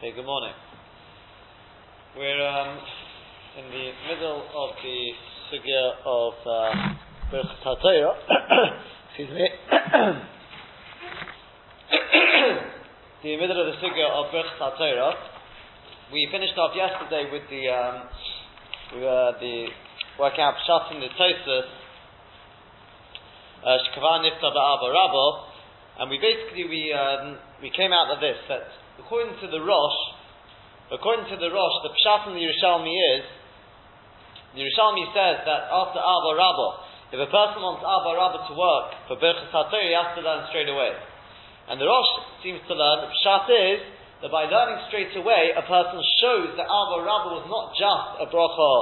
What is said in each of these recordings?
Okay, good morning. We're um, in the middle of the sugya of Birchas uh, Excuse me. the middle of the sugya of Birchas We finished off yesterday with the um, we, uh, the working out Pshat in the Tosfos. Uh, and we basically we um, we came out of this that according to the Rosh, according to the Rosh, the Pshat in the Yerushalmi is the Yerushalmi says that after Abba Rabba, if a person wants Abba Rabba to work for Birchas HaTorah, he has to learn straight away. And the Rosh seems to learn, the Pshat is that by learning straight away, a person shows that Abba Rabba was not just a bracha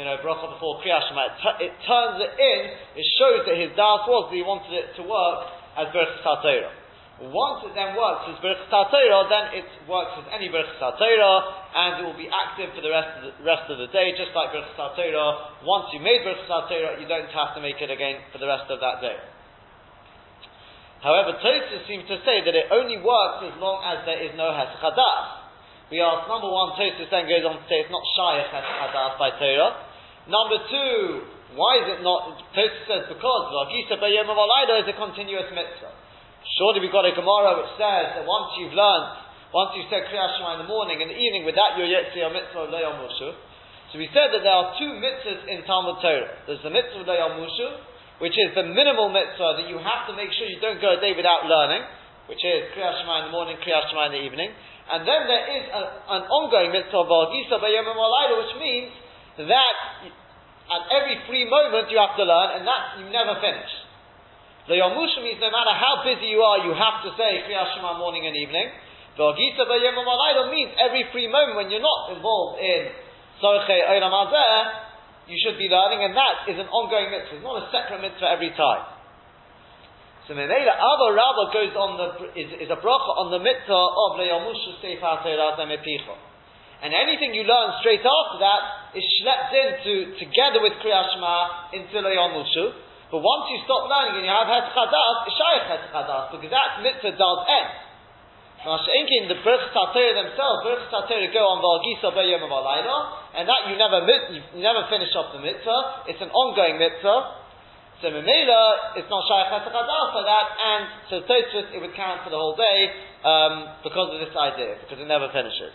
you know, bracha before Kriyat Shema. It, t- it, turns it in, it shows that his das was that he wanted it to work as Berachas HaTorah. Once it then works as Berachas HaTorah, then it works as any Berachas HaTorah, and it will be active for the rest of the, rest of the day, just like Berachas HaTorah. Once you made Berachas HaTorah, you don't have to make it again for the rest of that day. However, Tosfos seems to say that it only works as long as there is no Heschadas. We ask, number one, Tosfos then goes on to say it's not Shayach Heschadas by Torah. Number two, why is it not? Tosfos says because Vagisa Bayom is a continuous mitzvah. Surely we've got a Gemara which says that once you've learned, once you've said Kriyat Shema in the morning and the evening, with that you're yet to your mitzvah of Le'yom. So we said that there are two mitzvahs in Talmud Torah. There's the mitzvah of Le'yom which is the minimal mitzvah that you have to make sure you don't go a day without learning, which is Kriyat Shema in the morning, Kriyat Shema in the evening. And then there is a, an ongoing mitzvah of Vagisa Bayom which means that at every free moment you have to learn, and that you never finish. The Yomusha means no matter how busy you are, you have to say Kriyat Shema morning and evening. The Agisa means every free moment when you're not involved in Sorche Olam you should be learning, and that is an ongoing mitzvah. It's not a separate mitzvah every time. So Memela Ava Rabba goes on the is, is a bracha on the mitzvah of Le'yamushu Sefer Torah and anything you learn straight after that is schlepped into, together with Kriyat Shema into Le'yom Mushu. But once you stop learning and you have Het Chadas, it's Shaykh Het Chadas, because that mitzvah does end. Now, in the Birchas HaTorah themselves, Birchas HaTorah go on Valgisa Bayom and that you never, you never finish off the mitzvah. It's an ongoing mitzvah. So Memela, it's not Shaykh Het Chadas for that, and so Tosfos, it would count for the whole day, um, because of this idea, because it never finishes.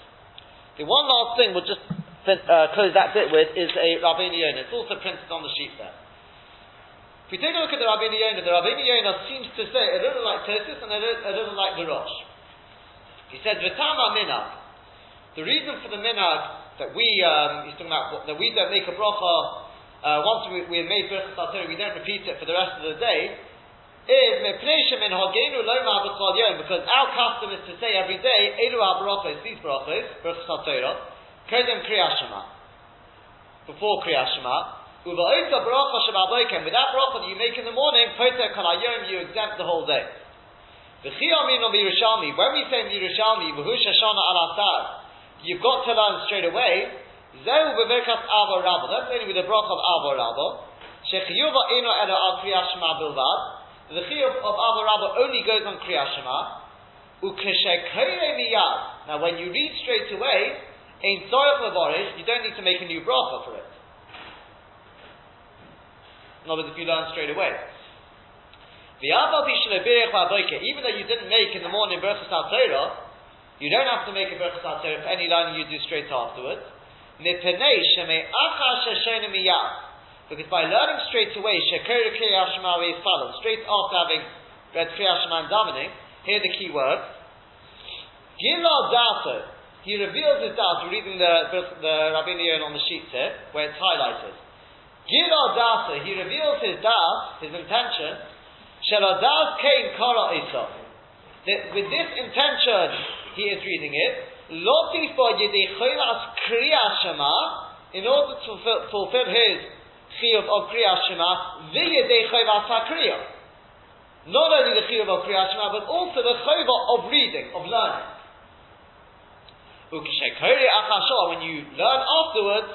The one last thing we'll just uh, close that bit with is a Rabbeinu Yonah. It's also printed on the sheet there. If we take a look at the Rabbeinu Yonah, the Rabbeinu Yonah seems to say a little like Tosfos and a little, a little like the Rosh. He says, "V'tama minag." The reason for the minag that we um, he's talking about that we don't make a bracha uh, once we, we have made bracha we don't repeat it for the rest of the day is mepnei hagenu loma b'chol yom because our custom is to say every day elu habrachos these brachos brachos haTorah kedem kriyashma before kriyashma uva'ita bracha shababoikem with that bracha that you make in the morning poter kalayom you exempt the whole day. V'chiyamin on Yerushalmi when we say in Yerushalmi v'hush hashana al you've got to learn straight away zehu b'verkas avo rabba that's only with the bracha of avo rabba shechiyuva ino elo al kriyashma bilvad the chiyuv of Abba Rabba only goes on Kriya Shema. Now, when you read straight away, in Tzorach you don't need to make a new bracha for it. In other words, if you learn straight away. Even though you didn't make in the morning Berachas Torah, you don't have to make a Berachas Torah for any learning you do straight afterwards. Because by learning straight away, straight after having read Kriyat Shema and davening, here the key word. He reveals his doubt, reading the, the Rabbeinu Yonah on the sheet here, where it's highlighted. Dato, he reveals his doubt, his intention, Sheladas Kain Kara Isa. With this intention, he is reading it. Loti for Yedei Kriyat Shema, in order to fulfill, fulfill his chiyuv of Kriyat Shema, v'yedei chayvas ha-kriyah. Not only the chiyuv of Kriyat Shema, but also the chayva of reading, of learning. When you learn afterwards,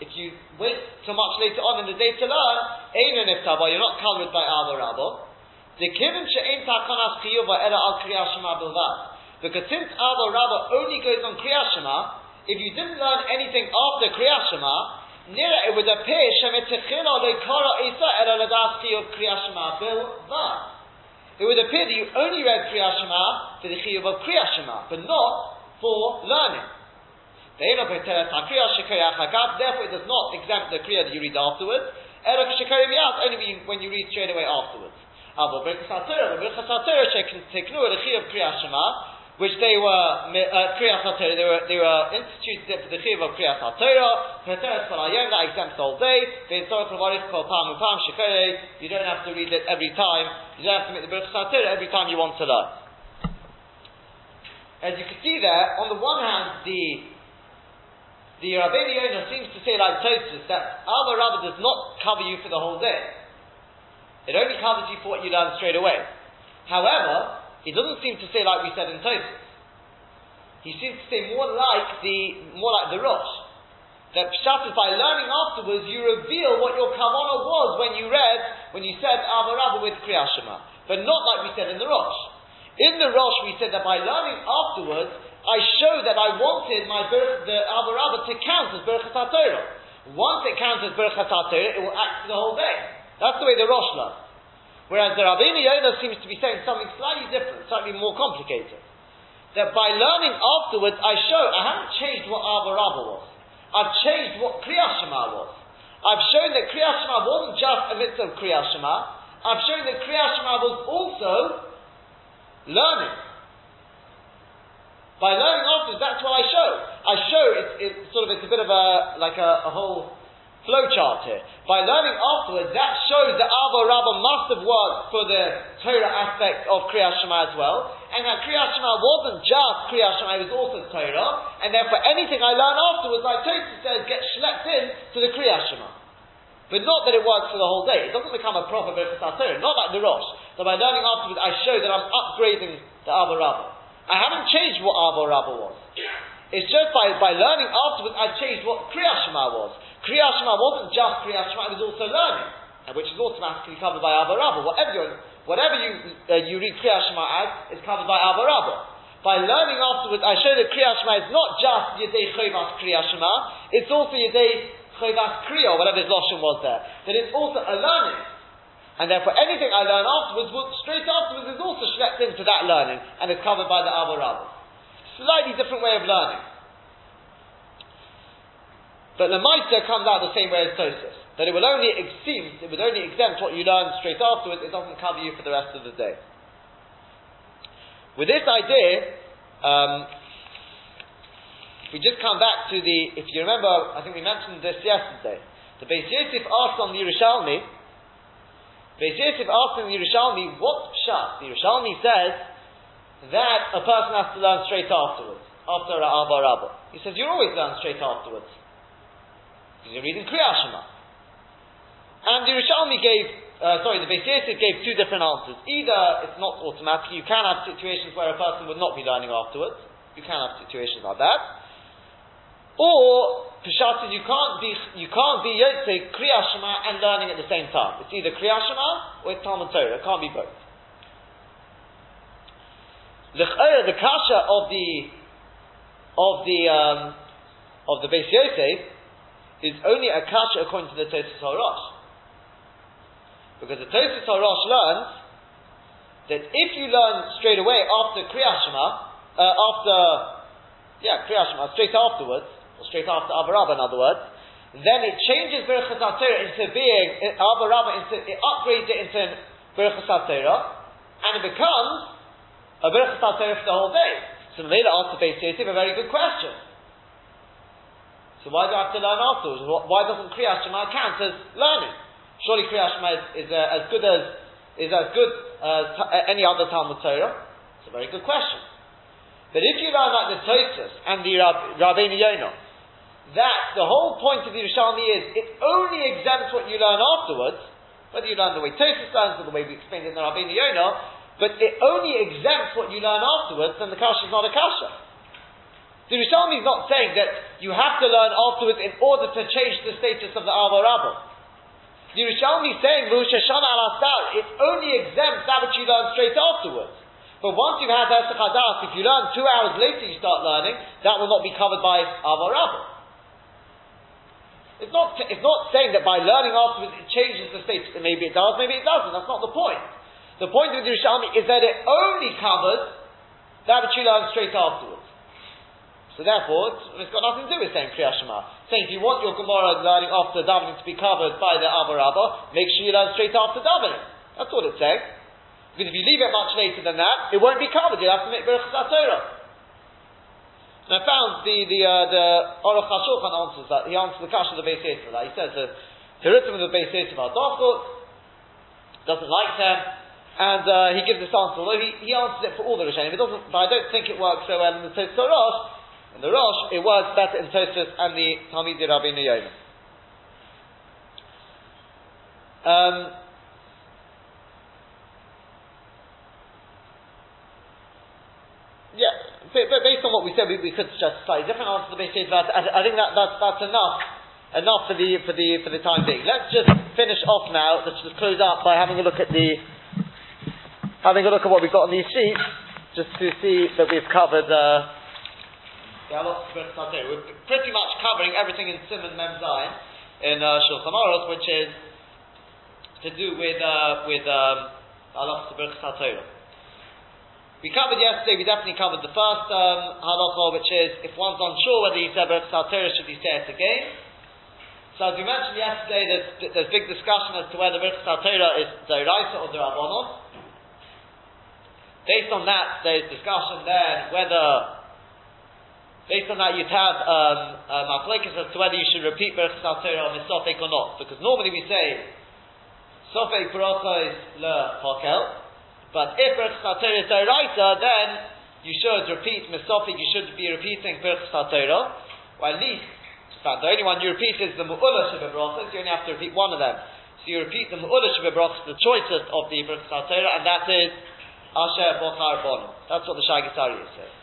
if you wait too much later on in the day to learn, you're not covered by Abba Rabba. The kivin she'en takanas chiyuva era al Kriyat Shema. Because since Abba Rabba only goes on Kriyat Shema, if you didn't learn anything after Kriyat Shema, Nira, it would appear Isa Kriyat Shema It would appear that you only read Kriyat Shema for the Chiyuv of Kriyat Shema, but not for learning. Therefore, it does not exempt the Kriya that you read afterwards. Only when you read straight away afterwards. Aber Birchas HaTorah, Birchas HaTorah, Sheknu, the Chiyuv Kriyat Shema, which they were uh, Kriyas HaTorah, they were, they were instituted for the Chiv of Peteres Palayom, that exempts all day, the you don't have to read it every time, you don't have to make the Birchas HaTorah every time you want to learn. As you can see there, on the one hand, the the Rabbeinu Yonah seems to say like Tosfos that Abba Rabba does not cover you for the whole day. It only covers you for what you learn straight away. However, he doesn't seem to say like we said in Tosfos. He seems to say more like the more like the Rosh. That Pshat is by learning afterwards, you reveal what your kavanah was when you read, when you said Avarabba with Kriyashima. But not like we said in the Rosh. In the Rosh, we said that by learning afterwards, I show that I wanted my the Avarabba to count as Berachas HaTorah. Once it counts as Berachas HaTorah, it will act the whole day. That's the way the Rosh learns. Whereas the Rabbeinu Yonah seems to be saying something slightly different, slightly more complicated. That by learning afterwards, I show, I haven't changed what Abba was. I've changed what Kriyat Shema was. I've shown that Kriyat Shema wasn't just a mitzvah of Shema. I've shown that Kriyat Shema was also learning. By learning afterwards, that's what I show. I show it's, it's sort of it's a bit of a like a, a whole flowchart here. By learning afterwards, that shows that Abba Rabbah must have worked for the Torah aspect of Kriyat Shema as well, and that Kriyat Shema wasn't just Kriyat Shema, it was also Torah, and therefore anything I learn afterwards, like Tosfos says, gets schlepped in to the Kriyat Shema. But not that it works for the whole day. It doesn't become a proper Birchas Torah, not like the Rosh. So by learning afterwards, I show that I'm upgrading the Abba Rabbah. I haven't changed what Abba Rabbah was. It's just by, by learning afterwards, I changed what Kriyat Shema was. Kriyat Shema wasn't just Kriyat Shema, it was also learning, which is automatically covered by Abba Rabba. Whatever, whatever you, uh, you read Kriyat Shema as is covered by Abba Rabba. By learning afterwards, I show that Kriyat Shema is not just Yedei Chovas Kriyat Shema, it's also Yedei Chovas Kriya, whatever his Lashon was there. That it's also a learning. And therefore anything I learn afterwards, will, straight afterwards is also schlepped into that learning and is covered by the Abba. Slightly different way of learning. But the Maita comes out the same way as Tosfos. That it will only seem, it would only exempt what you learn straight afterwards, it doesn't cover you for the rest of the day. With this idea, um, we just come back to the, if you remember, I think we mentioned this yesterday. The Beis Yosef asked on the Yerushalmi, Beis Yosef asked the Yerushalmi, what pshat? The Yerushalmi says that a person has to learn straight afterwards, after Abba Rabba. He says, you always learn straight afterwards. Because you're reading Kriyat Shema. And the Yerushalmi gave, uh, sorry, the Beis Yosef gave two different answers. Either it's not automatic, you can have situations where a person would not be learning afterwards. You can have situations like that. Or, Peshat says you can't be, you can't be Yotze Kriyat Shema and learning at the same time. It's either Kriyat Shema or it's Talmud Torah. It can't be both. The, the kasha of the, of the, um, of the Beis Yosef is only a kasha according to the Tosfos HaRosh. Because the Tosfos HaRosh learns that if you learn straight away after Kriyat Shema, uh, after, yeah, Kriyat Shema, straight afterwards, or straight after Avarabba in other words, then it changes Berachas into being, Avarabba, into, it upgrades it into Berachas and it becomes a Berachas for the whole day. So Mamela asked the Beis Yosef a very good question. So why do I have to learn afterwards? Why doesn't Kriyas Shema count as learning? Surely Kriyas Shema is, is uh, as good as is as good as t- uh, any other Talmud Torah. It's a very good question. But if you learn like the Tosfos and the Rab- Rabbeinu Yonah, that the whole point of the Yerushalmi is it only exempts what you learn afterwards, whether you learn the way Tosfos learns or the way we explained it in the Rabbeinu Yonah, but it only exempts what you learn afterwards, then the kasha is not a kasha. The Rishonim is not saying that you have to learn afterwards in order to change the status of the Ava Rabbah. The Rishonim is saying, it only exempts that which you learn straight afterwards. But once you've had Hesach if you learn two hours later you start learning, that will not be covered by Avar Rabba. It's not, it's not saying that by learning afterwards it changes the state. Maybe it does, maybe it doesn't. That's not the point. The point of the Yerushalmi is that it only covers that which you learn straight afterwards. So therefore, it's, it's got nothing to do with saying Kriyat Shema. Saying if you want your Gemara learning after davening to be covered by the Abba make sure you learn straight after davening. That's what it's saying. Because if you leave it much later than that, it won't be covered. You'll have to make Berachas HaTorah. I found the the uh, the Aruch HaShulchan answers that. He answers the question of the Beis Yisrael. He says that Hirutim of the Beis Yisrael doesn't like them, and uh, he gives this answer. Although he, he answers it for all the Rishonim, it doesn't. But I don't think it works so well in the Tosfos Rosh. In the Rosh, it works better in Tosfos and the Talmidei Rabbi Yonim. Um, yeah, but based on what we said, we, we could suggest a slightly different answer to the basic but I, I think that, that's, that's enough, enough for the, for the, for the time being. Let's just finish off now, let's just close up by having a look at the, having a look at what we've got on these sheets, just to see that we've covered, uh, yeah, we're pretty much covering everything in Simon Mem Zayin in uh, Shulchan Aruch, which is to do with, uh, with, um, Allah we covered yesterday, we definitely covered the first um, halacha, which is if one's unsure whether he said Baruch should he say it again? So as we mentioned yesterday, there's, there's big discussion as to whether Baruch is Doraisa or Dorabonon. Based on that, there's discussion then whether, based on that, you'd have um, um, as to whether you should repeat Baruch on the or not. Because normally we say, Sofek Baruch is Le Hokel, but if Birchas HaTorah is Doraita, then you should repeat Mesopik, you should be repeating Birchas HaTorah, or at least, the only one you repeat is the Mu'ula Shibabrachas, you only have to repeat one of them. So you repeat the Mu'ula Shibabrachas, the choicest of the Birchas HaTorah, and that is Asher Bochar Bon. That's what the Shaagas Aryeh says.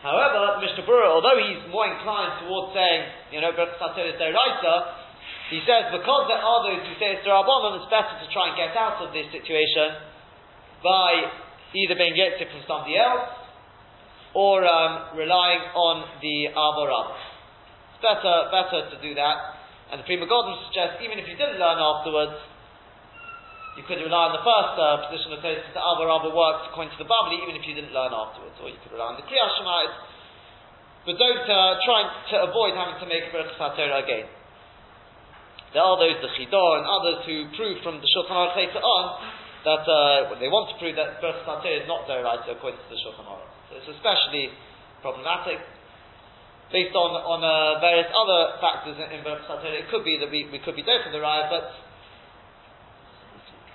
However, Mishnah Berurah, although he's more inclined towards saying, you know, Birchas HaTorah is Doraita, he says, because there are those who say it's Rabbanon, it's better to try and get out of this situation by either being Yitzhak from somebody else or um, relying on the Abba Rabba. It's better, better to do that. And the Pri Megadim suggests, even if you didn't learn afterwards, you could rely on the first uh, position of Tosfos that Abba Rabba works according to the Babli, even if you didn't learn afterwards. Or you could rely on the Kriyas But don't uh, try to avoid having to make a Berachas again. There are those, the Chidah and others, who prove from the Shulchan Aruch later on that uh, they want to prove that birth is not Doraita according to the Shulchan Aruch. So it's especially problematic. Based on, on uh, various other factors in, in birth it could be that we, we could be doing for the Raya, but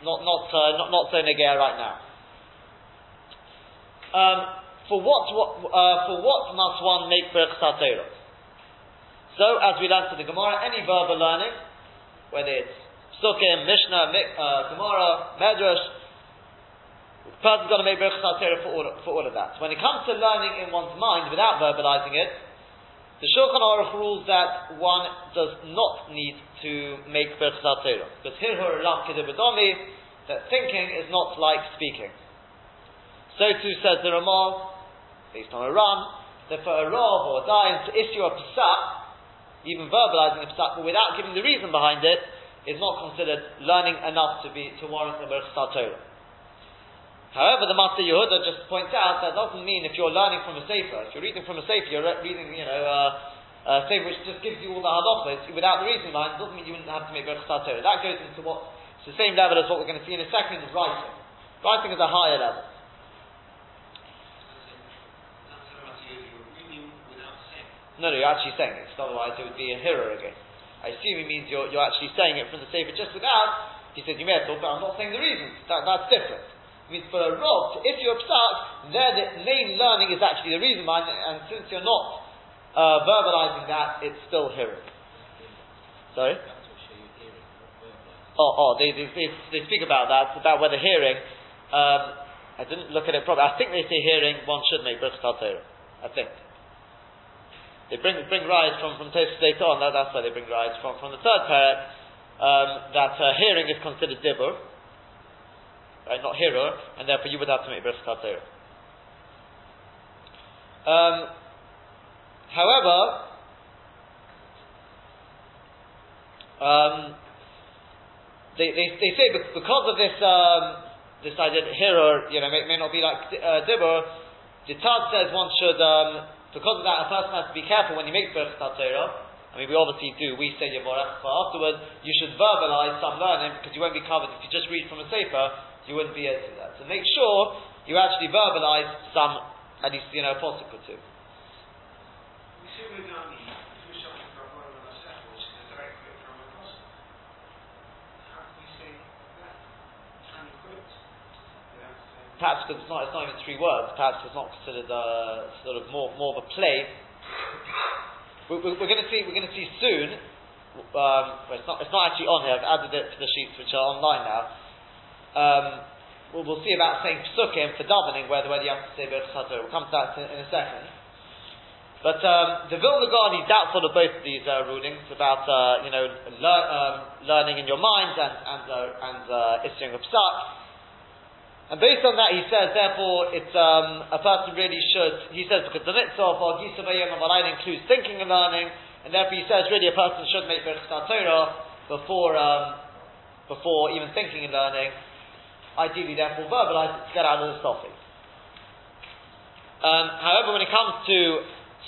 not, not, uh, not, not so negaya right now. Um, for what, what uh, for what must one make Birch So, as we learned in the Gemara, any verbal learning, whether it's Sukkim, Mishnah, uh, Gemara, Medrash, the person's got to make Berachas HaTorah for all, for all of that. When it comes to learning in one's mind without verbalizing it, the Shulchan Aruch rules that one does not need to make Berachas HaTorah. Because Hirhur Lam Kedibadami, that thinking is not like speaking. So too says the Ramah, based on a run, that for a Rav or a Dayan to issue a psak, even verbalizing a psak, but without giving the reason behind it, is not considered learning enough to be to warrant the Berch Torah. However, the Master Yehuda just points out that doesn't mean if you're learning from a sefer, if you're reading from a sefer, you're reading, you know, uh, a sefer which just gives you all the halachas without the reason behind it, doesn't mean you wouldn't have to make Berch Torah. That goes into what, it's the same level as what we're going to see in a second is writing. Writing is a higher level. No, no, you're actually saying it, otherwise it would be a hero again. I assume he means you're, you're actually saying it from the Sefer just without, he said you may have thought, but I'm not saying the reason. That, that's different. It means for a rob, if you're upset, there the main learning is actually the reason behind it, and since you're not uh, verbalizing that, it's still hearing. Sorry? Oh, oh, they, they, they, speak about that, about whether hearing, um, I didn't look at it properly. I think they say hearing, one should make Birch I think. They bring bring rise from from Tosfos later on. That, that's why they bring rise from from the third parak um, that uh, hearing is considered dibur. right? Not Hirur, and therefore you would have to make Torah. Um, however, um, they, they, they say because of this um, this idea that Hirur, you know, may, may not be like uh, Dibur, the Taz says one should, um, because of that, a person has to be careful when he makes Birchas Torah. I mean, we obviously do. We say Yevorach, but afterwards you should verbalize some learning because you won't be covered if you just read from a sefer. You wouldn't be able to do that. So make sure you actually verbalize some, at least you know, a or two. Perhaps because it's not, it's not even three words. Perhaps it's not considered a, sort of more, more of a play. We're, we're going to see. We're going to see soon. Um, well, it's not. It's not actually on here. I've added it to the sheets which are online now. Um, we'll, we'll, see about saying psukim for davening, whether whether you have to say berachas We'll come to that in, in a second. But um, the Vilna Gaon is doubtful of both of these uh, rulings about uh, you know lear, um, learning in your mind and and uh, and uh, issuing of psak. And based on that, he says, therefore, it's um, a person really should. He says because the mitzvah of Gisavayim includes thinking and learning, and therefore he says really a person should make Birchas Torah before um, before even thinking and learning. Ideally, therefore, verbalize it to get out of the stopping. Um, however, when it comes to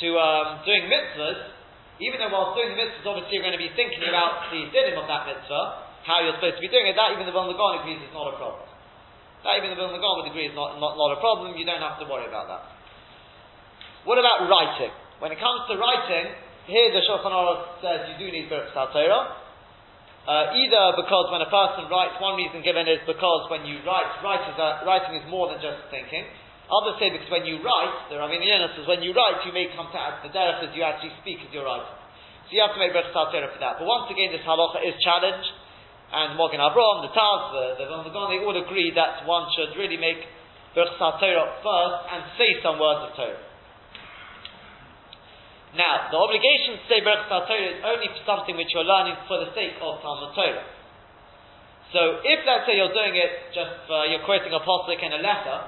to um, doing mitzvahs, even though whilst doing the mitzvahs, obviously you're going to be thinking about the dinim of that mitzvah, how you're supposed to be doing it. That even the Vilna Gaon agrees is not a problem. That even the Vilna Gaon would agree is not, not, not a problem, you don't have to worry about that. What about writing? When it comes to writing, here the Shulchan Aruch says you do need Birchas Torah. Uh, either because when a person writes, one reason given is because when you write, write is a, writing is more than just thinking. Others say because when you write, the Rabbeinu Yonah says when you write, you may come to the derech as you actually speak as you're writing. So you have to make Birchas Torah for that. But once again, this halacha is challenged and Magen Avraham, the Taz, the, the Vilna they all agree that one should really make Birchas Torah first and say some words of Torah. Now, the obligation to say Birchas Torah is only for something which you're learning for the sake of Talmud Torah. So, if let's say you're doing it just for, you're quoting a postic in a letter,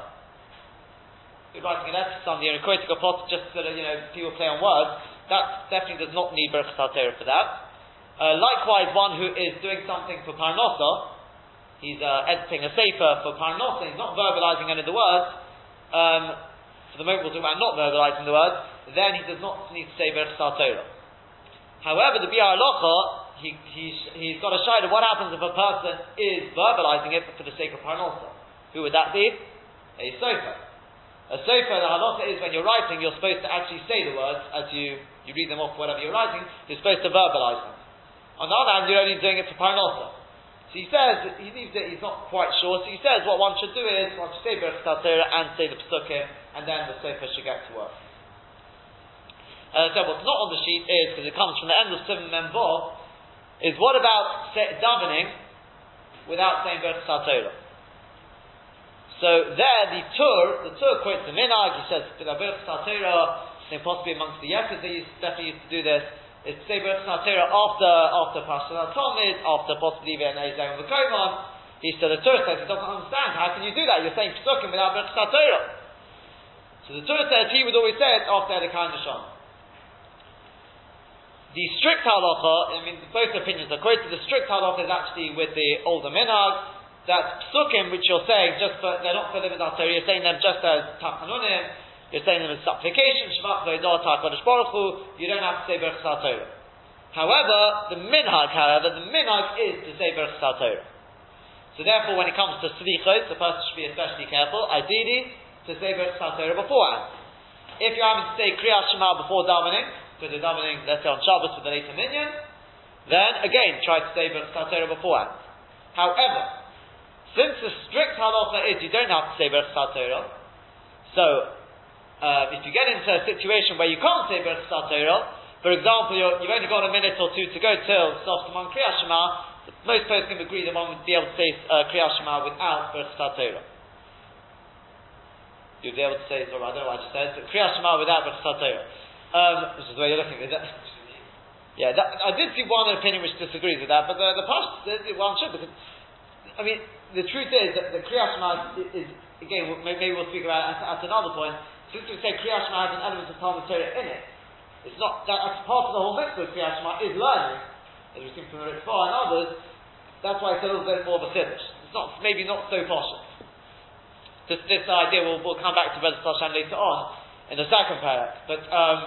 you're writing a letter to somebody, you're quoting a postic just so that, you know, people play on words, that definitely does not need Birchas Torah for that. Uh, likewise, one who is doing something for parnasa, he's uh, editing a sefer for parnasa, he's not verbalizing any of the words. Um, for the moment, we'll talk about not verbalizing the words. Then he does not need to say Berch Torah. However, the Biur Halacha, he, he's, he's got a shayla. What happens if a person is verbalizing it for the sake of parnasa? Who would that be? A sofer. A sofer, the halacha is when you're writing, you're supposed to actually say the words as you, you read them off whatever you're writing, you're supposed to verbalize them. On the other hand, you're only doing it for parnasa. So he says, he leaves it, he's not quite sure, so he says what one should do is, one should say Berachas and say the Pesukim, and then the Sefer should get to work. And Uh, so what's not on the sheet is, because it comes from the end of Simon Membo, is what about davening without saying Berachas? So there, the Tur, the Tur quotes the Minag, he says, Berachas Torah, possibly amongst the Yekers, they used, definitely used to do this, it's say Berachas Torah after after Pashat Talmud, after possibly even Ezra the Koman. He said the Torah says he doesn't understand. How can you do that? You're saying Pesukim without Berachas Torah. So the Torah says he would always say it after the kind of. The strict halacha, I mean, both opinions are quoted. The strict halacha is actually with the older minhag. That psukim, which you're saying, just for, they're not for the Torah, you're saying them just as tachanunim, you're saying them as supplication, Shemach Baruch Hu, you don't have to say Baruch Torah. However, the minhag, however, the minhag is to say Baruch Torah. So therefore, when it comes to slichos, the person should be especially careful, ideally, to say Baruch Torah beforehand. If you're having to say Kriyat Shema before davening, because you're davening, let's say on Shabbos for the later minyan, then again, try to say Baruch Torah beforehand. However, since the strict halacha is you don't have to say Baruch Torah, so uh, if you get into a situation where you can't say Berachas Torah, for example, you have only got a minute or two to go till Sof Simon Kriyat Shema, most folks can agree that one would be able to say uh, Shema without Berachas Torah. You'd be able to say, sorry, I don't know what I just said, Kriyat Shema without Torah. Um, which is the way you're looking at it. Yeah, that, I did see one opinion which disagrees with that, but the, the past, one should, because, I mean, the truth is that the Kriyat Shema is, is, again, maybe we'll speak about it at, at another point. Since we say Kriyat has an element of Talmud Torah in it, it's not, that, that's part of the whole mitzvah of Shema is learning, as we've seen from the Ritva and others, that's why it's a little bit more of a finish. It's not, maybe not so posh. This, this idea will we'll come back to Bezat Hashem later on in the second parak. But um,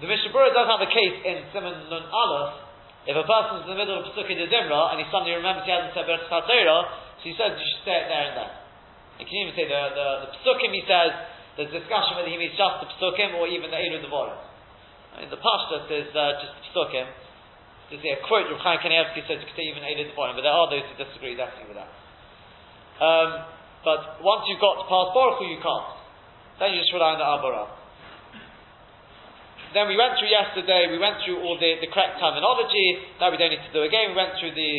the Mishnah Berurah does have a case in Simon Nun Aleph if a person's in the middle of Pesukei de Zimra and he suddenly remembers he hasn't said HaTorah, so he says you should say it there and then. You can even say the, the, the Pesukim, he says, there's discussion whether he means just the Pesukim or even the Eilu Devorim. I mean, the Pashtas is uh, just the Pesukim. To say a quote, Rav Chaim Kanievsky says you can say even Eilu Devorim, but there are those who disagree definitely with that. Um, but once you've got past Baruch you can't. Then you just rely on the Abara then we went through yesterday, we went through all the, the correct terminology, that we don't need to do again. We went through the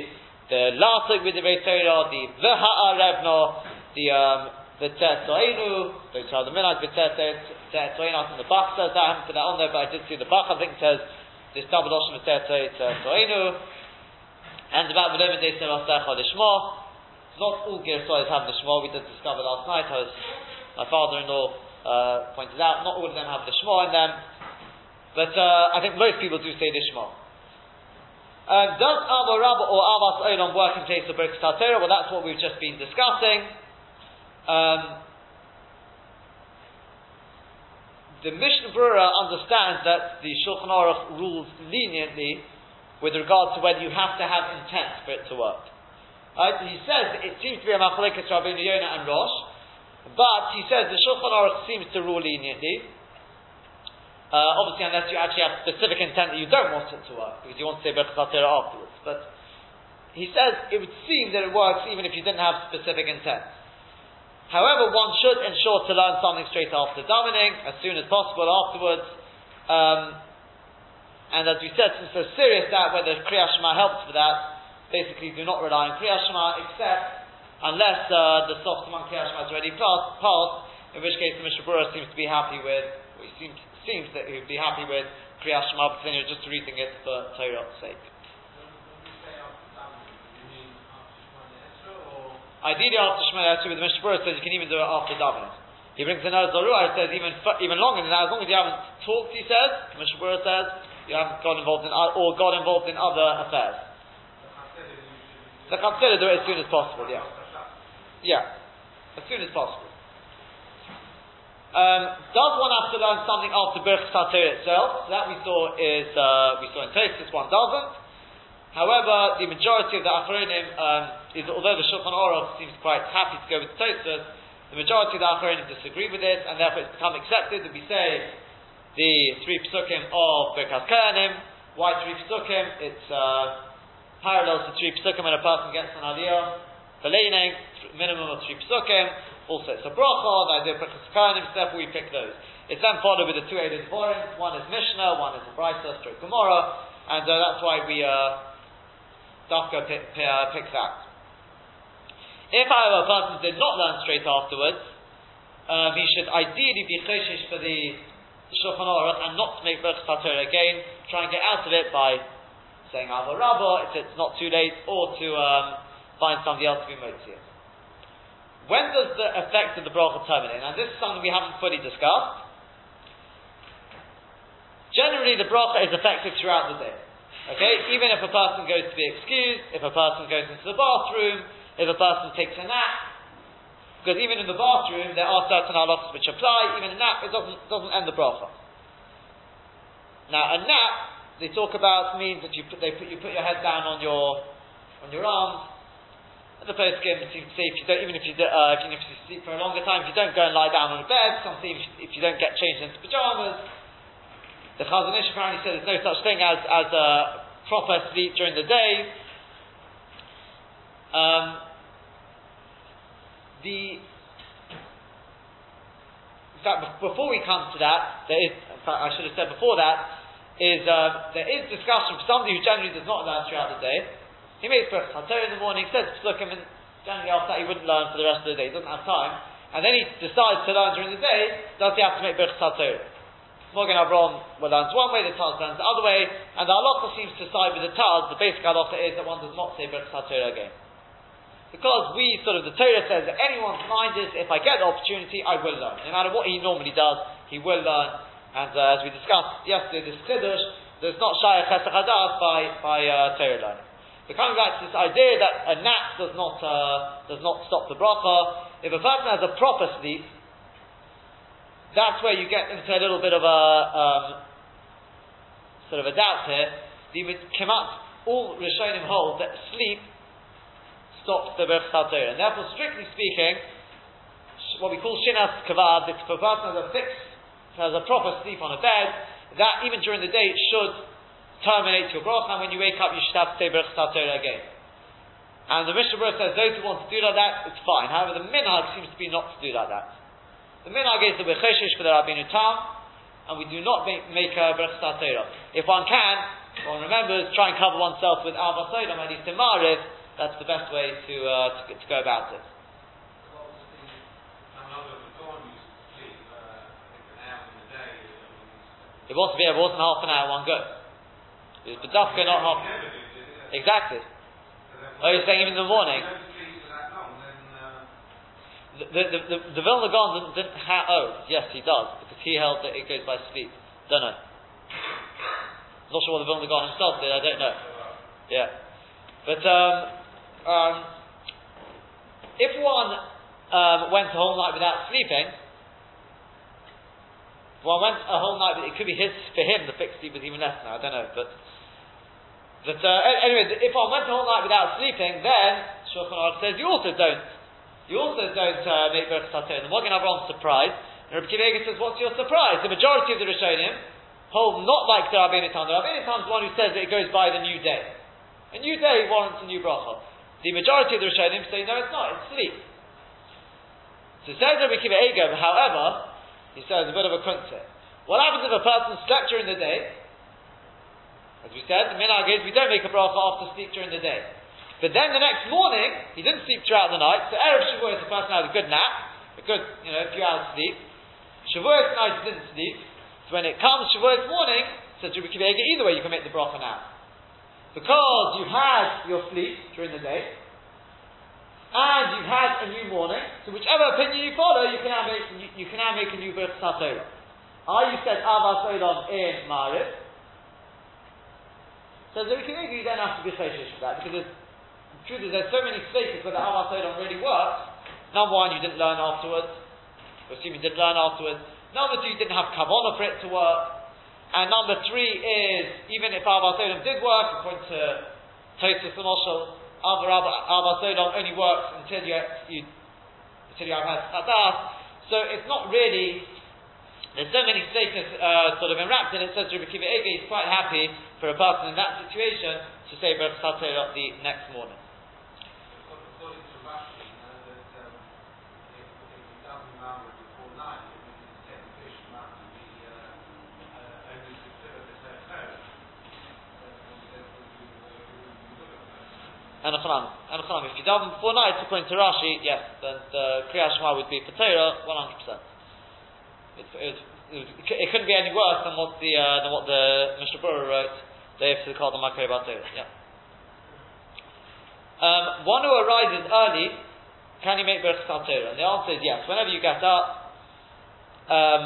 the lasik with the Torah, the v'ha'a revno, the um, the are the minhag v'tetzoinu, I think the Bach says that, I haven't put that on there, but I did see the Bach, I think says this double oshim v'tetzoinu, and about the Day Serasecha Lishma. Not all Girsois have the Shema, we did discover last night, as my father-in-law uh, pointed out, not all of them have the Shema in them, but uh, I think most people do say Lishma. Um, does Ava Rabba or Avas Olam work in place of Birkas? Well, that's what we've just been discussing. Um, the Mishnah Berurah understands that the Shulchan Aruch rules leniently with regard to whether you have to have intent for it to work. Uh, he says it seems to be a machlekes Rabbeinu Yonah and Rosh, but he says the Shulchan Aruch seems to rule leniently. Uh, obviously, unless you actually have specific intent that you don't want it to work, because you want to say Berachas afterwards. But he says it would seem that it works even if you didn't have specific intent. However, one should ensure to learn something straight after davening, as soon as possible afterwards. Um, and as we said, since a serious doubt whether Kriya Shema helps for that, basically do not rely on Kriya Shema except unless uh, the soft among Kriya Shema is already passed, in which case the Mishnah Berurah seems to be happy with, what he seems seems that he would be happy with Kriyas Shema B'Tziniah just reading it for Torah's sake. Ideally after Shema Yatsu with the Mishnah Berurah says you can even do it after davening. He brings another Zorua, he says even, even longer than that, as long as you haven't talked, he says, Mishnah says, you haven't got involved in, or got involved in other affairs. The Chatzillah do it as soon as possible, yeah. Yeah, as soon as possible. Um, does one have to learn something after Birchas HaTorah itself? That we saw is uh, we saw in Tosfos. One doesn't. However, the majority of the Achronim um, is although the Shulchan Aruch seems quite happy to go with Tosfos, the majority of the Achronim disagree with this, and therefore it's become accepted that we say the three psukim of Birchas Kohanim. Why three psukim? It's uh, parallel to three psukim when a person gets an aliyah, the minimum of three psukim. Also, it's a bracha, the idea of brachas kohanim, therefore we pick those. It's then followed with the two Eilu Devorim, one is Mishnah, one is Brisa, stroke Gemara, and uh, that's why we, uh, Dafka pick, uh, pick that. If, however, a person did not learn straight afterwards, um, he should ideally be choshish for the, Shulchan Aruch and not make Berachas HaTorah again, try and get out of it by saying Ava Rabbah if it's not too late, or to um, find somebody else to be motivated. When does the effect of the bracha terminate? And this is something we haven't fully discussed. Generally, the bracha is effective throughout the day. Okay, even if a person goes to be excused, if a person goes into the bathroom, if a person takes a nap, because even in the bathroom there are certain halachas which apply. Even a nap it doesn't doesn't end the bracha. Now a nap they talk about means that you put they put you put your head down on your on your arms the poskim seem to say if you don't, even if you, do, uh, you, if you sleep for a longer time, if you don't go and lie down on a bed, some say if, if you don't get changed into pajamas. The Chazon Ish apparently said there's no such thing as, as a proper sleep during the day. Um, the in fact, before we come to that, there is, in fact, I should have said before that, is uh, there is discussion for somebody who generally does not learn throughout the day. He makes HaTorah in the morning, says Pesukim, and generally after that he wouldn't learn for the rest of the day, he doesn't have time. And then he decides to learn during the day, does he have to make Berachas HaTorah? Magen Avraham well, learns one way, the Taz learns the other way, and the halacha seems to side with the Taz. The basic halacha is that one does not say Berachas HaTorah again. Because we sort of, the Torah says that anyone's mind is, if I get the opportunity, I will learn. No matter what he normally does, he will learn. And uh, as we discussed yesterday, this Kiddush, there's not Shayach Hesach by, by uh, Torah learning. But coming back to this idea that a nap does not, uh, does not stop the bracha, if a person has a proper sleep, that's where you get into a little bit of a, um, sort of a doubt here. The Kemat, all Rishonim hold that sleep stops the Berch And therefore, strictly speaking, what we call Shinas Kavad, if a person has a fixed, has a proper sleep on a bed, that even during the day it should terminate your bracha, and when you wake up you should have to say Berch again. And the Mishnah says those who want to do like that, it's fine. However, the minhag seems to be not to do like that. The minhag is that we're cheshish for the Rabbeinu Tam, and we do not make, make a Berch If one can, one remembers, try and cover oneself with Al at least in Mariv, that's the best way to, uh, to, to go about it. It wasn't, it wasn't half an hour, one go. It was Badafka, not half. an hour. Exactly. Oh, you're saying even in the morning? The, the, the, the, Vilna Gaon didn't, didn't ha- oh, yes, he does, because he held that it goes by sleep. Don't know. Not sure what the Vilna Gaon himself did, I don't know. Yeah. But, um, um, if one um, went a whole night without sleeping, one went a whole night, it could be his for him. The fixed sleep was even less now. I don't know, but but uh, anyway, if one went a whole night without sleeping, then Shulchan Aruch says you also don't. You also don't uh, make berachas haTorah. The Magen Avraham surprised, and Rabbi Akiva says, "What's your surprise?" The majority of the Rishonim hold not like the Rabbeinu Tam. The Rabbeinu Tam is the one who says that it goes by the new day. A new day warrants a new bracha. The majority of the Rishonim say, no, it's not, it's sleep. So says Rabbi Akiva however, he says a bit of a kuntzeh. What happens if a person slept during the day? As we said, the minhag is we don't make a bracha after sleep during the day. But then the next morning, he didn't sleep throughout the night, so Erev Shavuos, the person had a good nap, a good, you know, a few hours sleep. Shavuos night he didn't sleep, so when it comes Shavuos morning, says Rabbi Akiva either way you can make the bracha now. Because you've had your sleep during the day, and you've had a new morning, so whichever opinion you follow, you can now make, you, you can now make a new birth Torah. Are you said Avas Olam in Marib? So the Rikimegu, you don't have to be choshish for that, because the truth is there's so many spaces where the Olam really works. Number one, you didn't learn afterwards. Assume you didn't learn afterwards. Number two, you didn't have kavanah for it to work. And number three is, even if Avas Olam did work, according to Tosfos and Oshel, Avas Olam only works until you, you until you have had Hadas. So it's not really, there's so many statements uh, sort of enwrapped in it, says Rabbi Akiva Eiger, he's quite happy for a person in that situation to say Baruch the next morning. And a chanam. And a chanam. If you daven before night, according to Rashi, yes, then the Kriyat Shema would be Torah 100%. It, it, it, it, couldn't be any worse than what the uh, than what the wrote. They have to call the Makari about Torah. Yeah. Um, one who arises early, can he make Berachas Torah? And the answer is yes. Whenever you get up, um,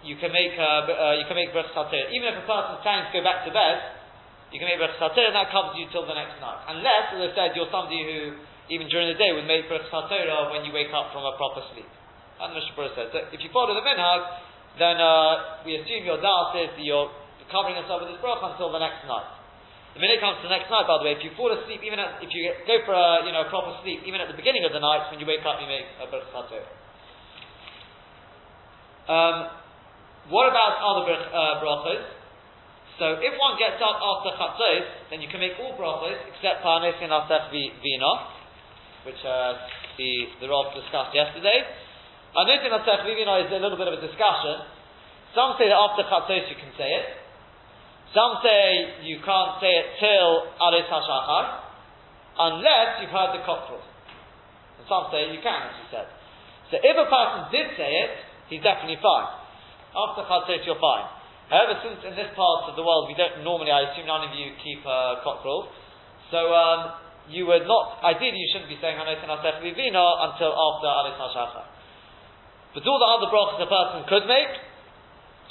you can make uh, uh, you can make Berachas Torah. Even if a person is planning to go back to bed, you can make Berachas and that covers you till the next night. Unless, as I said, you're somebody who, even during the day, would make Berachas when you wake up from a proper sleep. And the Mishnah says that if you follow the minhag, then uh, we assume your da'at is that you're covering yourself with this bracha until the next night. The minute comes to the next night, by the way, if you fall asleep, even at, if you go for a you know proper sleep, even at the beginning of the night, when you wake up, you make a berachas um, What about other uh, brachos? So if one gets up after chatzos, then you can make all brachos except parnes in asef vino, which uh, the the Rav discussed yesterday. Parnes in asef vino is a little bit of a discussion. Some say that after chatzos you can say it. Some say you can't say it till aris hashachar, unless you've heard the cockcrow. And some say you can, as you said. So if a person did say it, he's definitely fine. After chatzos you're fine. However, since in this part of the world we don't normally, I assume none of you keep uh, cockerel, so um, you would not, ideally you shouldn't be saying Hanotin Vivina until after Alis HaShachar. But all the other brachas a person could make,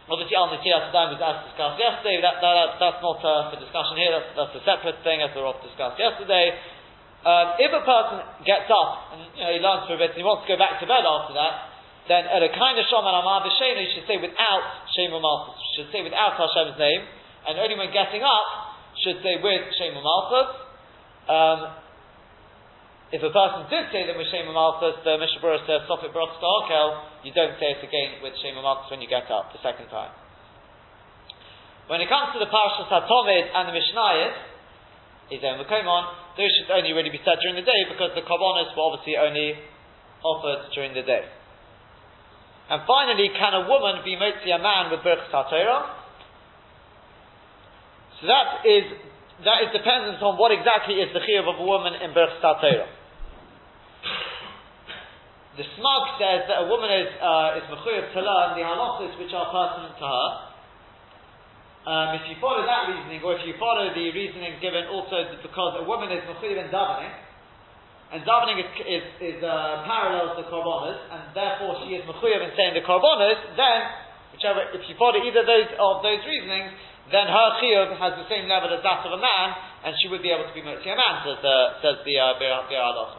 obviously Al Nitiyah Saddam was as discussed yesterday, that, that, that's not uh, for discussion here, that's, that's a separate thing as we were discussed yesterday. Um, if a person gets up and you know, he learns for a bit and he wants to go back to bed after that, then at a kind of Shoman Amar B'Shena, you should say without Shem Malchus, should say without Hashem's name, and only when getting up, should say with Shem Malchus. Um, if a person did say them with Shem Malchus, the Mishnah Berurah says, Sofit Baruch you don't say it again with Shem Malchus when you get up the second time. When it comes to the Parashas HaTomid and the Mishnayot, is on those should only really be said during the day because the Korbanos were obviously only offered during the day. And finally, can a woman be motzi a man with Birchas HaTorah? So that is that is dependent on what exactly is the chiyuv of a woman in Berch Torah. The smag says that a woman is uh, is mechuyev to learn the halachos which are pertinent to her. Um, if you follow that reasoning, or if you follow the reasoning given also because a woman is mechuyev in davening, and davening is, is, is uh, parallel to korbanos, and therefore she is mechuyev in saying the korbanos, then whichever if you follow either those of those reasonings, then her chiyuv has the same level as that of a man, and she would be able to be motzi a man, says the says the uh,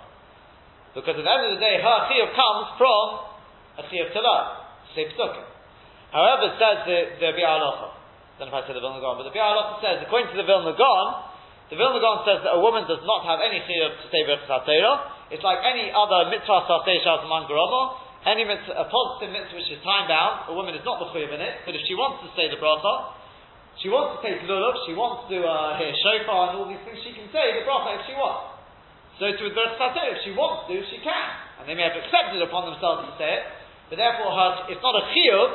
Because at the end of the day, her chiyuv comes from a chiyuv to say psukim. However, says the the Biur Halacha. I don't know if I said the Vilna Gaon, but the Biur Halacha says, according to the Vilna Gaon, the Vilna Gaon says that a woman does not have any chiyuv to say Birchas It's like any other mitzvah saseh shas man any mitzvah, a positive mitzvah which is time bound, a woman is not the chiyuv in it, but if she wants to say the bracha, she wants to take lulav, she wants to uh, hear shofar and all these things, she can say the bracha if she wants. So to with if she wants to, she can. And they may have accepted upon themselves to say it, but therefore her, it's not a chiyuv,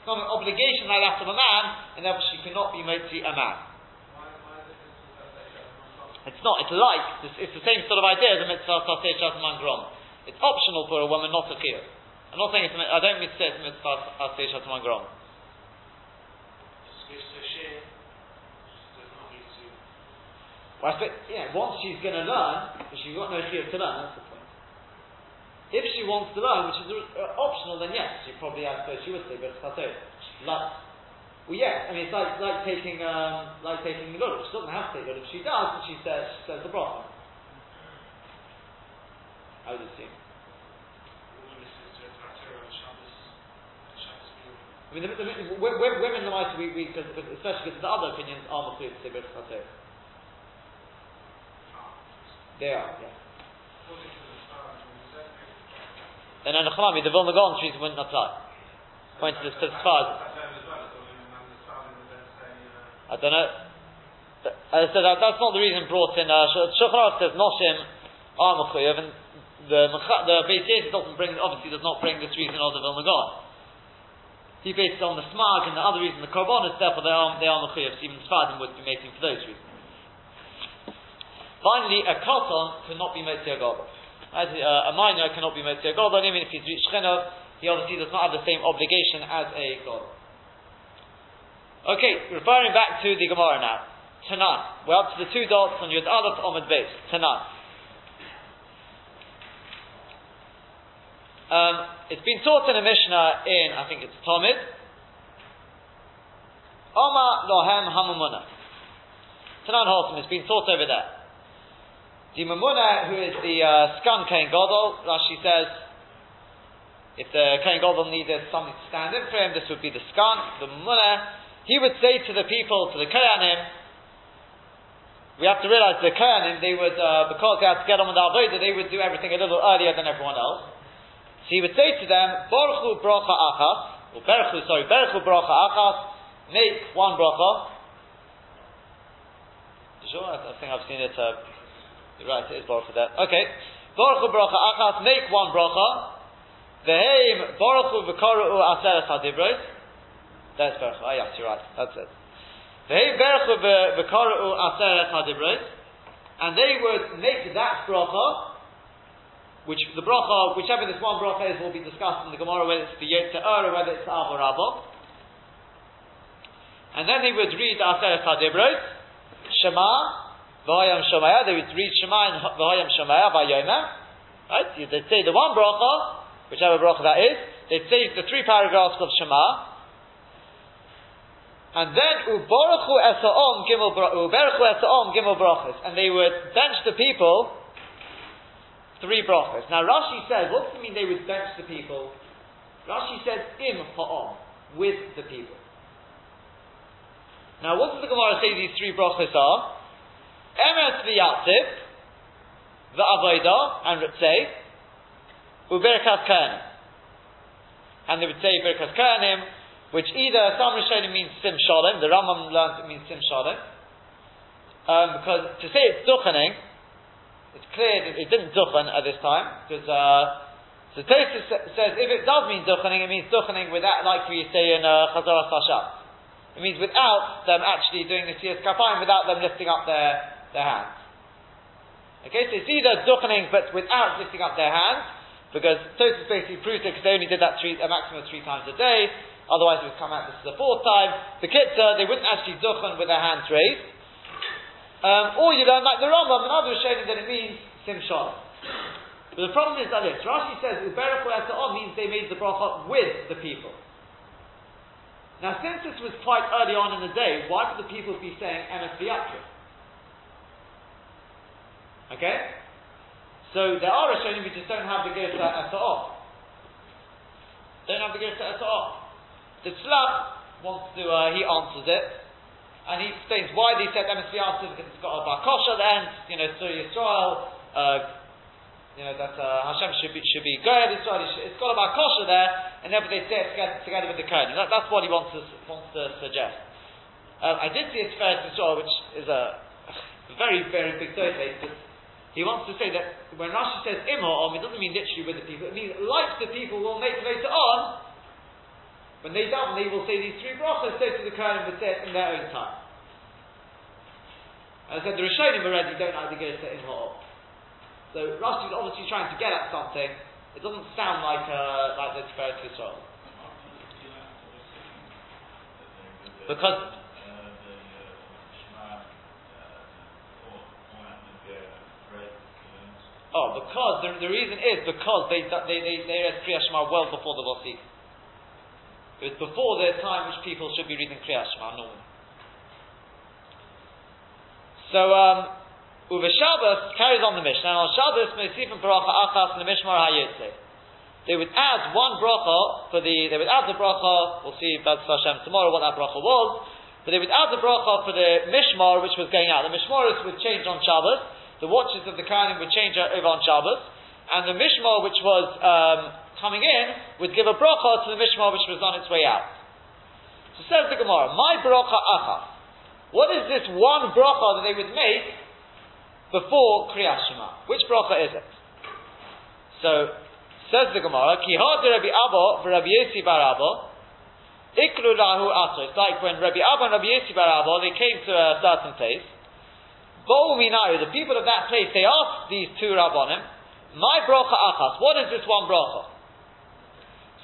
it's not an obligation like that of a man, and therefore she cannot be motzi a man. It's not, it's like, it's, it's, the same sort of idea as a mitzvah saseh shataman grom. It's optional for a woman, not a chiyuv. I'm not saying it's, I don't mean to say it's mitzvah saseh shataman grom. Well, I yeah, once she's going to learn, but she's got no chiyuv to learn, that's the point. If she wants to learn, which is uh, optional, then yes, she probably, I suppose she would say, but like, well, yes, I mean, it's like, like taking, um, like taking lulav. She doesn't have to take lulav. If she does, and she says, she says the bracha. I would assume. I mean, the, the, the, women, the mice, we, we, especially because the other opinions are to say Birchas they are, yeah. Then on the Chamami, the Vilna Gaon trees wouldn't apply. Point to the Sfard. I don't know. As I said, that, that's not the reason brought in. Uh, Shulchan says Noshim are Mechuyev, and the the Beis doesn't bring, obviously does not bring this reason of the Vilna Gaon. He based it on the smag and the other reason, the Korbanos, therefore they are, they are Mechuyev, even Sfadim would be making for those reasons. Finally, a katan cannot be made gadol. As uh, a minor cannot be made gadol, even if he's reached chenov, he obviously does not have the same obligation as a god. Okay, referring back to the Gemara now. Tanan. We're up to the two dots on Yud Aleph Omid base. Tanan. Um, it's been taught in a Mishnah in, I think it's Tomid. Oma Lohem Hamamuna. Tanan Holcim, it's been taught over there. The Mamuna, who is the uh, Skan Kain Godol, Rashi says, if the Kain Godol needed something to stand in for him, this would be the Skan, the Mamuna. He would say to the people, to the Kayanim, we have to realize the Kayanim, they would, uh, because they had to get on with the Avodah, they would do everything a little earlier than everyone else. So he would say to them, Baruchu bracha achas, or Baruchu, sorry, Baruchu bracha achas, make one bracha. Sure, I think I've seen it uh, right, it is for that. Okay. Baruch bracha achas, make one bracha. Veheim Baruch v'karu aseres hadibros. That's Baruch. Ah, yes, you're right. That's it. Veheim Baruch v'karu aseres hadibros. And they would make that bracha, which the bracha, whichever this one bracha is, will be discussed in the Gemara, whether it's the Yetzer or whether it's the Avarabah. And then they would read Aseres Hadibros, Shema, V'hayam Shomaya, they would read Shema and V'hayam Shomaya V'yoma. Right? They'd say the one bracha, whichever bracha that is, they'd say the three paragraphs of Shema, and then uborachu esaom gimel uborachu esaom gimel brachas, and they would bench the people three brachas. Now Rashi says, what does it mean they would bench the people? Rashi says im ha'om with the people. Now, what does the Gemara say these three brachas are? Emes v'yatziv, v'avoida, and Ritzei, uberkas kahanim. And they would say berkas kahanim, which either some Rishonim means sim shalom, the Rambam learns it means sim shalom, um, because to say it's duchening, it's clear it didn't duchen at this time, because uh, so Tosfos says if it does mean duchening, it means duchening without, like we say in uh, Chazaras HaShatz. It means without them actually doing the Siyas Kapayim, without them lifting up their, their hands. Okay, so it's either duchening but without lifting up their hands, because Tosfos basically proves it because they only did that three, a maximum of three times a day, otherwise it would come out this is the fourth time. The Kitzah, they wouldn't actually duchen with their hands raised. Um, or you learn like the Rambam and others showing that it means Sim But the problem is that this, Rashi says, Uberach means they made the bracha with the people. Now, since this was quite early on in the day, why would the people be saying Emes? Okay? So there are Rishonim who just don't have the Gersa Esa'ah. Don't have the Gersa all. The Tzlach wants to, uh, he answers it, and he explains why they said Emes V'yatrim, because it's got a Barkosha at the end, you know, so Yisrael, uh, you know, that uh, Hashem should be, should be good, it's, got about kosher there, and therefore they say it together, together with the Kohen. That, that's what he wants to, wants to suggest. Um, I did see a Tiferes Yisrael, which is a, a very, very big but he wants to say that when Rashi says Imha'om, it doesn't mean literally with the people, it means like the people will make later on, when they daven, they will say these three brachas, so to the Kohen would say it in their own time. As I said, the Rishonim already don't like to go to Imha'om. So Rashi is obviously trying to get at something. It doesn't sound like uh, like the Tiferes Yisrael. Because Oh, because the, the reason is because they they they they read Kriya Shema well before the Vosik. It was before their time which people should be reading Kriya Shema normally. So um, Uve Shabbos carries on the Mishnah. And on Shabbos, Mesifim Bracha Achas and the Mishmar Hayotze. They would add one bracha for the, they would add the bracha, we'll see about Hashem tomorrow what that bracha was, but they would add the bracha for the Mishmar which was going out. The Mishmaris would change on Shabbos, the watches of the Kohanim would change over on Shabbos, and the Mishmar which was um, coming in would give a bracha to the Mishmar which was on its way out. So says the Gemara, my bracha achas. What is this one bracha that they would make before Kriyas Shema. Which bracha is it? So, says the Gemara, Ki Rabbi Abba for Rabbi bar Abba, Iklu lahu ato. It's like when Rabbi Abba and Rabbi Yossi bar Abba, they came to a certain place, Bo'u minayu, the people of that place, they asked these two Rabbonim, my bracha achas, what is this one bracha?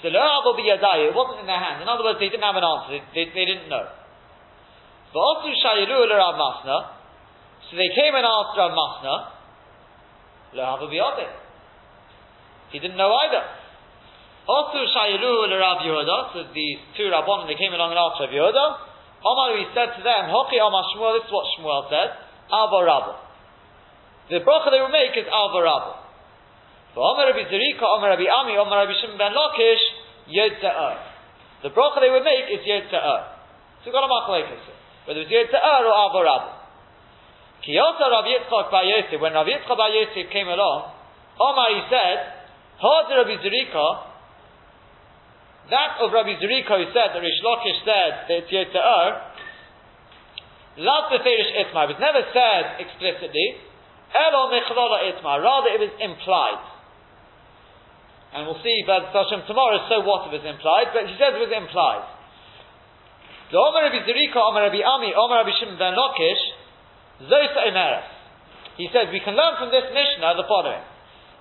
So lo biyadai, it wasn't in their hand. In other words, they didn't have an answer, they, they, they didn't know. Masna, so they came and asked Rav Masna, Lo He didn't know either. Also Shayilu Rav Yehuda, so these two Rabbanim, they came along and asked Rav Yehuda. Omar, he said to them, Hoki Omar Shmuel, this is what Shmuel said, Alba Rabba. The bracha they will make is Alba Rabba. But Omar Rabbi Zerika, Omar Rabbi Ami, Omar Rabbi Shimon ben Lakish, The bracha they would make is Yod So we've got a machlekes. Whether it's Yod or Alba Rabba. Kiyota Rav Yitzchak Bar Yosef, when Rav Yitzchak Yosef came along, Omar he said, Hod Rabbi Zerika, that of Rabbi Zerika who said that Rish Lakish said that it's Yotza'ar, Lav Beferish Itma, it was never said explicitly, Elo Mechlala Itma, rather it was implied. And we'll see but Hashem tomorrow, so what it was implied, but he says it was implied. The Omar Rabbi Zerika, Omar Rabbi Ami, Omar Rabbi Shimon ben Lakish, Zosa Emeres. He says we can learn from this Mishnah the following: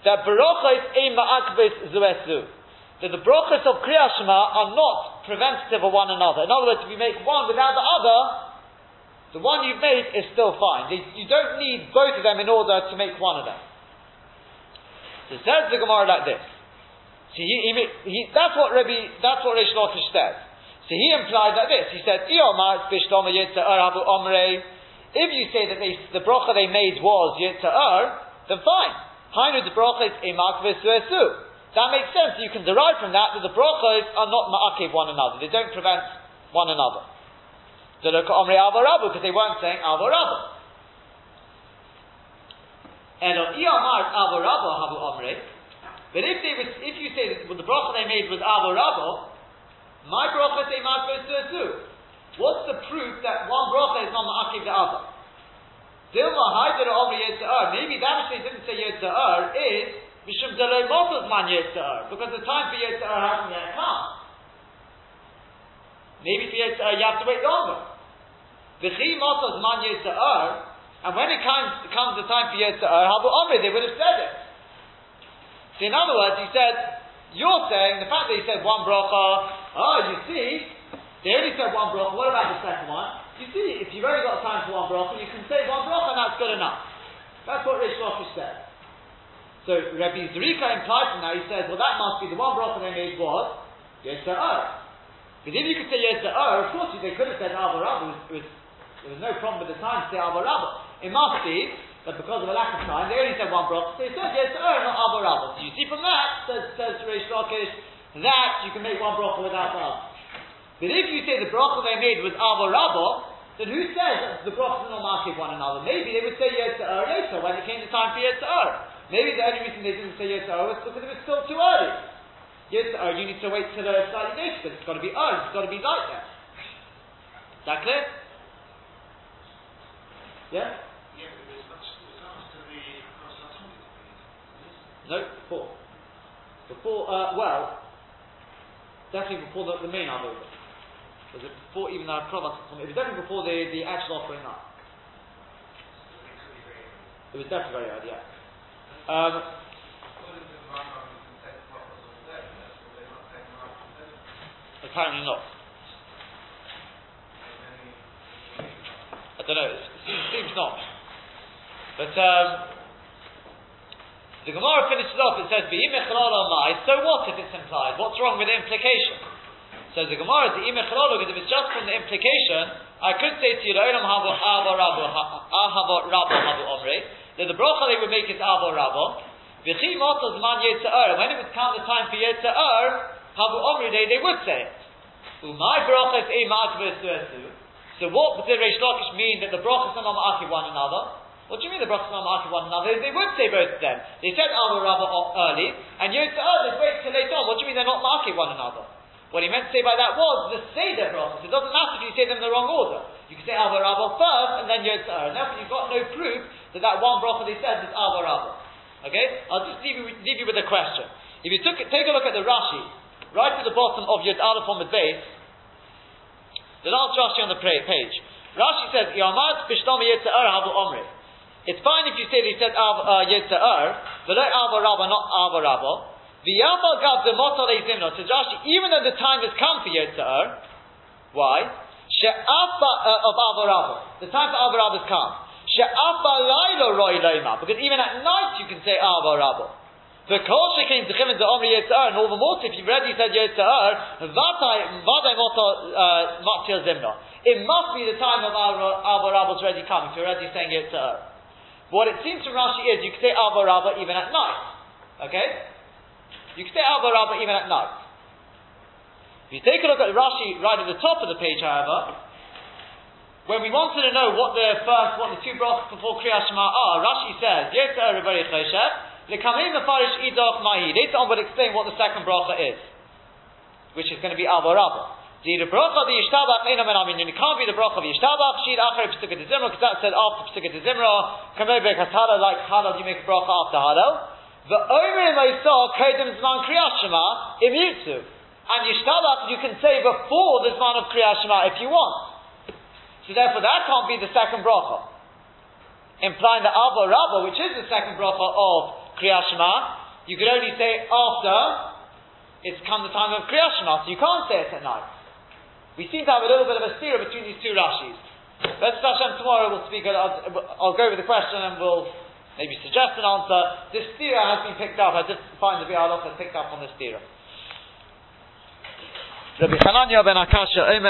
that barachos ein ma'akbes zuesu. That the brachos of Kriyas Shema are not preventative of one another. In other words, if you make one without the other, the one you've made is still fine. You don't need both of them in order to make one of them. So says the Gemara like this. So he, he, he, that's what Rabbi, that's what Rish Lakish says. So he implied like this. He said, If you say that they, the bracha they made was Yitzha'ar, then fine. Hainu the bracha is Emak That makes sense. You can derive from that that the brachas are not ma'akev one another. They don't prevent one another. Because they weren't saying Avarabu. And on Iyamar Avarabu Habu Omre. But if they was, if you say that well, the bracha they made was Avarabu, my bracha say Marko too. What's the proof that one bracha is not ma'akiv the other? Dilma Haidar Omri Yitzhar. Maybe that which they didn't say Yitzhar is Mishum Delay Motos Man Yitzhar. Because the time for Yitzhar hasn't yet come. Maybe for Yitzhar you have to wait longer. V'chi Motos Man Yitzhar. And when it comes, comes the time for Yitzhar, er, Habu Omri, they would have said it. So in other words, he said, you're saying the fact that he said one bracha, oh, you see, they only said one bracha. What about the second one? You see, if you've only got time for one bracha, you can say one bracha, and that's good enough. That's what Rish Lakish said. So Rabbi Zerika implied from that, he says, well, that must be the one bracha they made was Yetzirah. Because if you could say Yetzirah, of course they could have said It was, there was no problem with the time to say Alva It must be but because of a lack of time, they only said one bracha. So he said yes, oh, not Abba Rabba. So you see from that, says, says Reish Lakish, that you can make one bracha without the other. But if you say the bracha they made was Abba Rabba, then who says that the brachas are not marking one another? Maybe they would say yes to later when it came the time for yes to Maybe the only reason they didn't say yes to was because it was still too early. Yes to you need to wait till the slightly later because it's got to be early, it's got to be light there. Is that clear? Yeah? No, before. Before, uh, well, definitely before the, the main Avodah. Was it before even the Akrovas? It was definitely before the, the actual offering up. It was definitely very early, yeah. Um, apparently not. I don't know, it seems, not. But, um, the Gemara finishes off, it says, so what if it's implied? What's wrong with the implication? So the Gemara, the because if it's just from the implication, I could say to you, that the bracha they would make is Avo Rabbo, when it would count the time for Yetza'ar, Habu Omri, they, they would say it. Umay So what did Reish Lakish mean that the brachas not one another? What do you mean the brachas not marking one another? They would say both of them. They said Alma Rabba early, and oh, let's wait till later on. What do you mean they're not marking one another? What he meant to say by that was the Seder brachas. It doesn't matter if you say them in the wrong order. You can say Alma Rabba first, and then Yod And therefore you've got no proof that that one bracha they said is Alma Rabba. Okay? I'll just leave you, leave you with a question. If you took, take a look at the Rashi, right at the bottom of Yod Aleph on the base, the last Rashi on the page, Rashi says, Yamad Bishtam Yitzha'ar Havu Omri. It's fine if you say they said Av, uh, Yitzha'er, but Ava Rabba, not Ava Rabba. V'yama gav demotale zimno. So Rashi, even though the time has come for Yitzha'er, why? She'afa uh, of Ava Rabba. The time for Ava Rabba has come. She'afa lailo roi leima. Because even at night you can say Ava Rabba. The kol shekin techim the omri yitzar, and all the more if you've already said yitzar, vatai uh, zimno. It must be the time of Ava Rabba's already come, if you're already saying yitzar. What it seems from Rashi is you can say Alba Rabba even at night. Okay? You can say Alba Rabba even at night. If you take a look at Rashi right at the top of the page, however, when we wanted to know what the first, what the two brachas before Kriyat Shema are, Rashi says, Yetzer Rebbe Cheshev, Lekamin Mefarish Idoch Mahi. Later on we'll explain what the second bracha is, which is going to be Alba Rabba. The bracha of Yishtabach ain't a menamin. It can't be the bracha of Yishtabach. Shir acher Pesukei de Zimra because that said after Pesukei de Zimra. Kamei bekas halal like halal you make a bracha after halal. The omer moisah kodem zman kriyas shema imyutzu. And Yishtabach you can say before the zman of kriyas shema if you want. So therefore that can't be the second bracha. Implying that Abba Rabba, which is the second bracha of kriyas shema, you could only say it after it's come the time of kriyas shema. So you can't say it at night. We seem to have a little bit of a steer between these two Rashis. Let's Hashem tomorrow we'll speak. I'll, I'll go over the question and we'll maybe suggest an answer. This stira has been picked up. I did find the Biur Halacha has picked up on this stira.